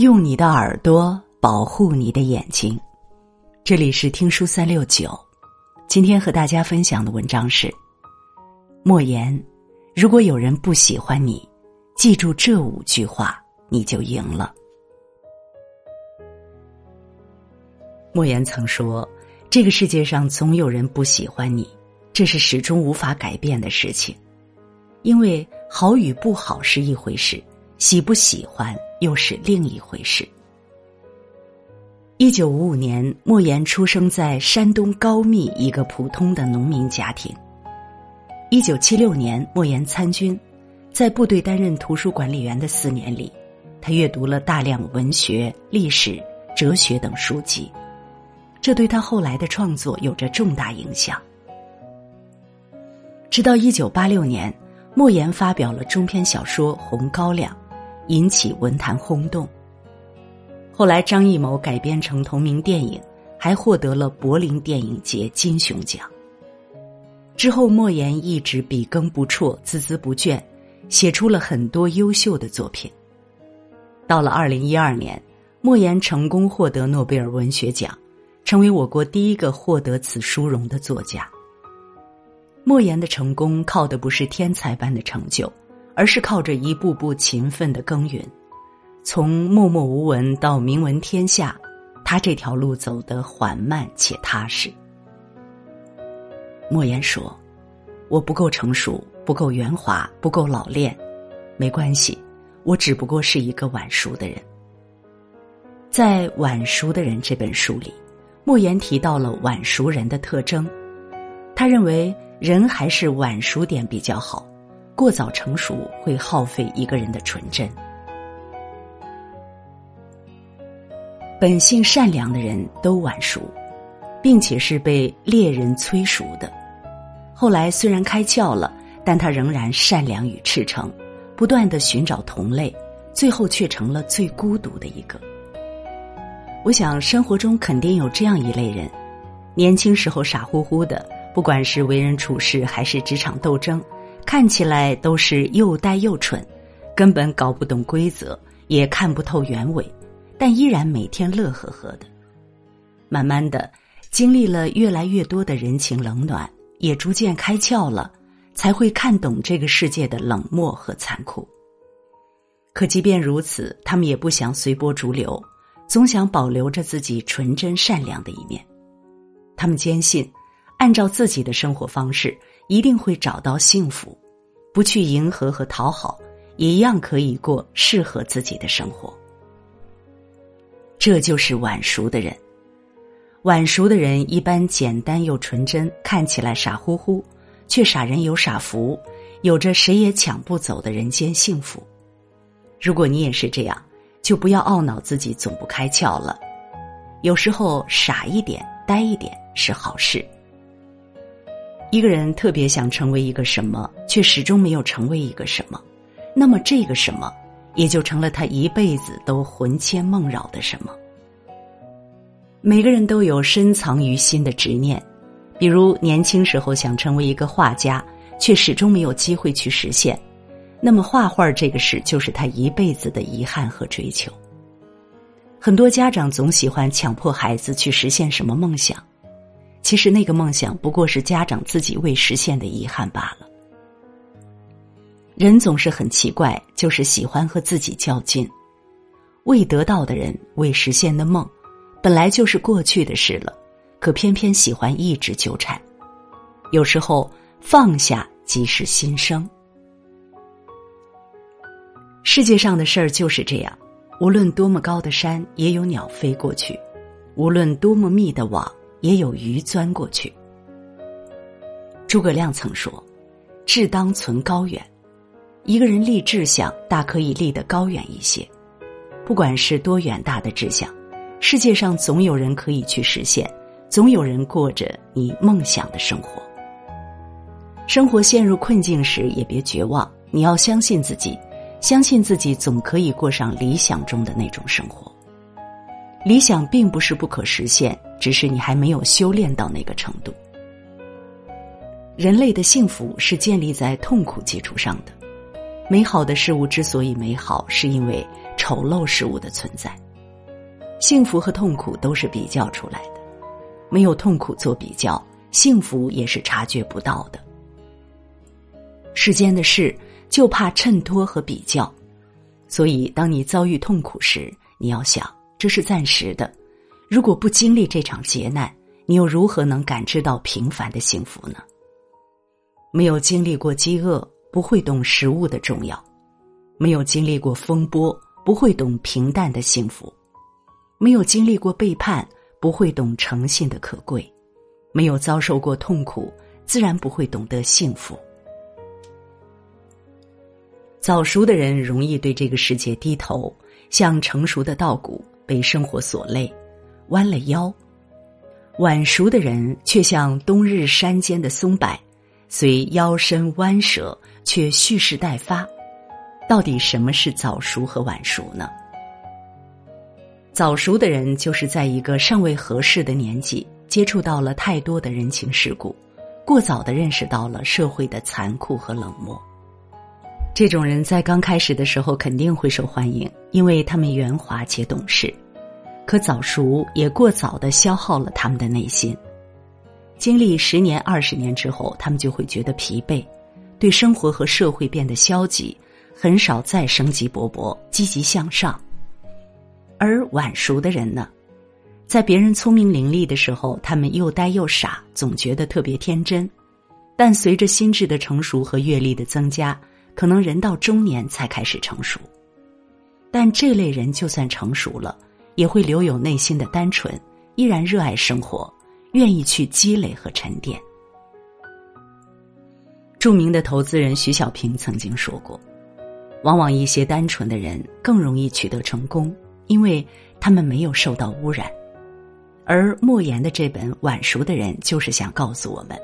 用你的耳朵保护你的眼睛。这里是听书三六九，今天和大家分享的文章是：莫言，如果有人不喜欢你，记住这五句话，你就赢了。莫言曾说：“这个世界上总有人不喜欢你，这是始终无法改变的事情。因为好与不好是一回事，喜不喜欢又是另一回事。”一九五五年，莫言出生在山东高密一个普通的农民家庭。一九七六年，莫言参军，在部队担任图书管理员的四年里，他阅读了大量文学、历史、哲学等书籍。这对他后来的创作有着重大影响。直到一九八六年，莫言发表了中篇小说《红高粱》，引起文坛轰动。后来，张艺谋改编成同名电影，还获得了柏林电影节金熊奖。之后，莫言一直笔耕不辍，孜孜不倦，写出了很多优秀的作品。到了二零一二年，莫言成功获得诺贝尔文学奖。成为我国第一个获得此殊荣的作家。莫言的成功靠的不是天才般的成就，而是靠着一步步勤奋的耕耘。从默默无闻到名闻天下，他这条路走得缓慢且踏实。莫言说：“我不够成熟，不够圆滑，不够老练，没关系，我只不过是一个晚熟的人。”在《晚熟的人》这本书里。莫言提到了晚熟人的特征，他认为人还是晚熟点比较好，过早成熟会耗费一个人的纯真。本性善良的人都晚熟，并且是被猎人催熟的。后来虽然开窍了，但他仍然善良与赤诚，不断的寻找同类，最后却成了最孤独的一个。我想，生活中肯定有这样一类人：年轻时候傻乎乎的，不管是为人处事还是职场斗争，看起来都是又呆又蠢，根本搞不懂规则，也看不透原委，但依然每天乐呵呵的。慢慢的，经历了越来越多的人情冷暖，也逐渐开窍了，才会看懂这个世界的冷漠和残酷。可即便如此，他们也不想随波逐流。总想保留着自己纯真善良的一面，他们坚信，按照自己的生活方式，一定会找到幸福。不去迎合和讨好，一样可以过适合自己的生活。这就是晚熟的人。晚熟的人一般简单又纯真，看起来傻乎乎，却傻人有傻福，有着谁也抢不走的人间幸福。如果你也是这样。就不要懊恼自己总不开窍了，有时候傻一点、呆一点是好事。一个人特别想成为一个什么，却始终没有成为一个什么，那么这个什么也就成了他一辈子都魂牵梦绕的什么。每个人都有深藏于心的执念，比如年轻时候想成为一个画家，却始终没有机会去实现。那么，画画这个事就是他一辈子的遗憾和追求。很多家长总喜欢强迫孩子去实现什么梦想，其实那个梦想不过是家长自己未实现的遗憾罢了。人总是很奇怪，就是喜欢和自己较劲。未得到的人，未实现的梦，本来就是过去的事了，可偏偏喜欢一直纠缠。有时候放下即是新生。世界上的事儿就是这样，无论多么高的山，也有鸟飞过去；无论多么密的网，也有鱼钻过去。诸葛亮曾说：“志当存高远。”一个人立志向，大可以立得高远一些。不管是多远大的志向，世界上总有人可以去实现，总有人过着你梦想的生活。生活陷入困境时，也别绝望，你要相信自己。相信自己总可以过上理想中的那种生活。理想并不是不可实现，只是你还没有修炼到那个程度。人类的幸福是建立在痛苦基础上的。美好的事物之所以美好，是因为丑陋事物的存在。幸福和痛苦都是比较出来的，没有痛苦做比较，幸福也是察觉不到的。世间的事就怕衬托和比较，所以当你遭遇痛苦时，你要想这是暂时的。如果不经历这场劫难，你又如何能感知到平凡的幸福呢？没有经历过饥饿，不会懂食物的重要；没有经历过风波，不会懂平淡的幸福；没有经历过背叛，不会懂诚信的可贵；没有遭受过痛苦，自然不会懂得幸福。早熟的人容易对这个世界低头，像成熟的稻谷被生活所累，弯了腰；晚熟的人却像冬日山间的松柏，虽腰身弯折，却蓄势待发。到底什么是早熟和晚熟呢？早熟的人就是在一个尚未合适的年纪，接触到了太多的人情世故，过早的认识到了社会的残酷和冷漠。这种人在刚开始的时候肯定会受欢迎，因为他们圆滑且懂事。可早熟也过早的消耗了他们的内心。经历十年、二十年之后，他们就会觉得疲惫，对生活和社会变得消极，很少再生机勃勃、积极向上。而晚熟的人呢，在别人聪明伶俐的时候，他们又呆又傻，总觉得特别天真。但随着心智的成熟和阅历的增加，可能人到中年才开始成熟，但这类人就算成熟了，也会留有内心的单纯，依然热爱生活，愿意去积累和沉淀。著名的投资人徐小平曾经说过：“往往一些单纯的人更容易取得成功，因为他们没有受到污染。”而莫言的这本《晚熟的人》就是想告诉我们，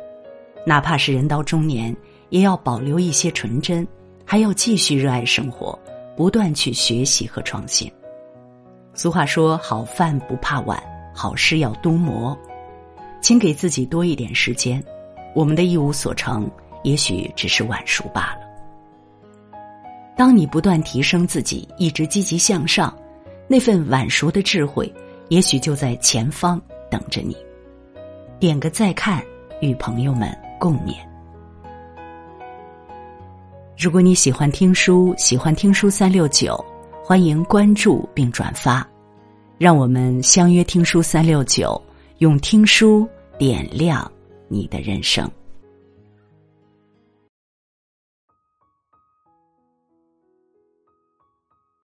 哪怕是人到中年，也要保留一些纯真。还要继续热爱生活，不断去学习和创新。俗话说：“好饭不怕晚，好事要多磨。”请给自己多一点时间。我们的一无所成，也许只是晚熟罢了。当你不断提升自己，一直积极向上，那份晚熟的智慧，也许就在前方等着你。点个再看，与朋友们共勉。如果你喜欢听书，喜欢听书三六九，欢迎关注并转发，让我们相约听书三六九，用听书点亮你的人生。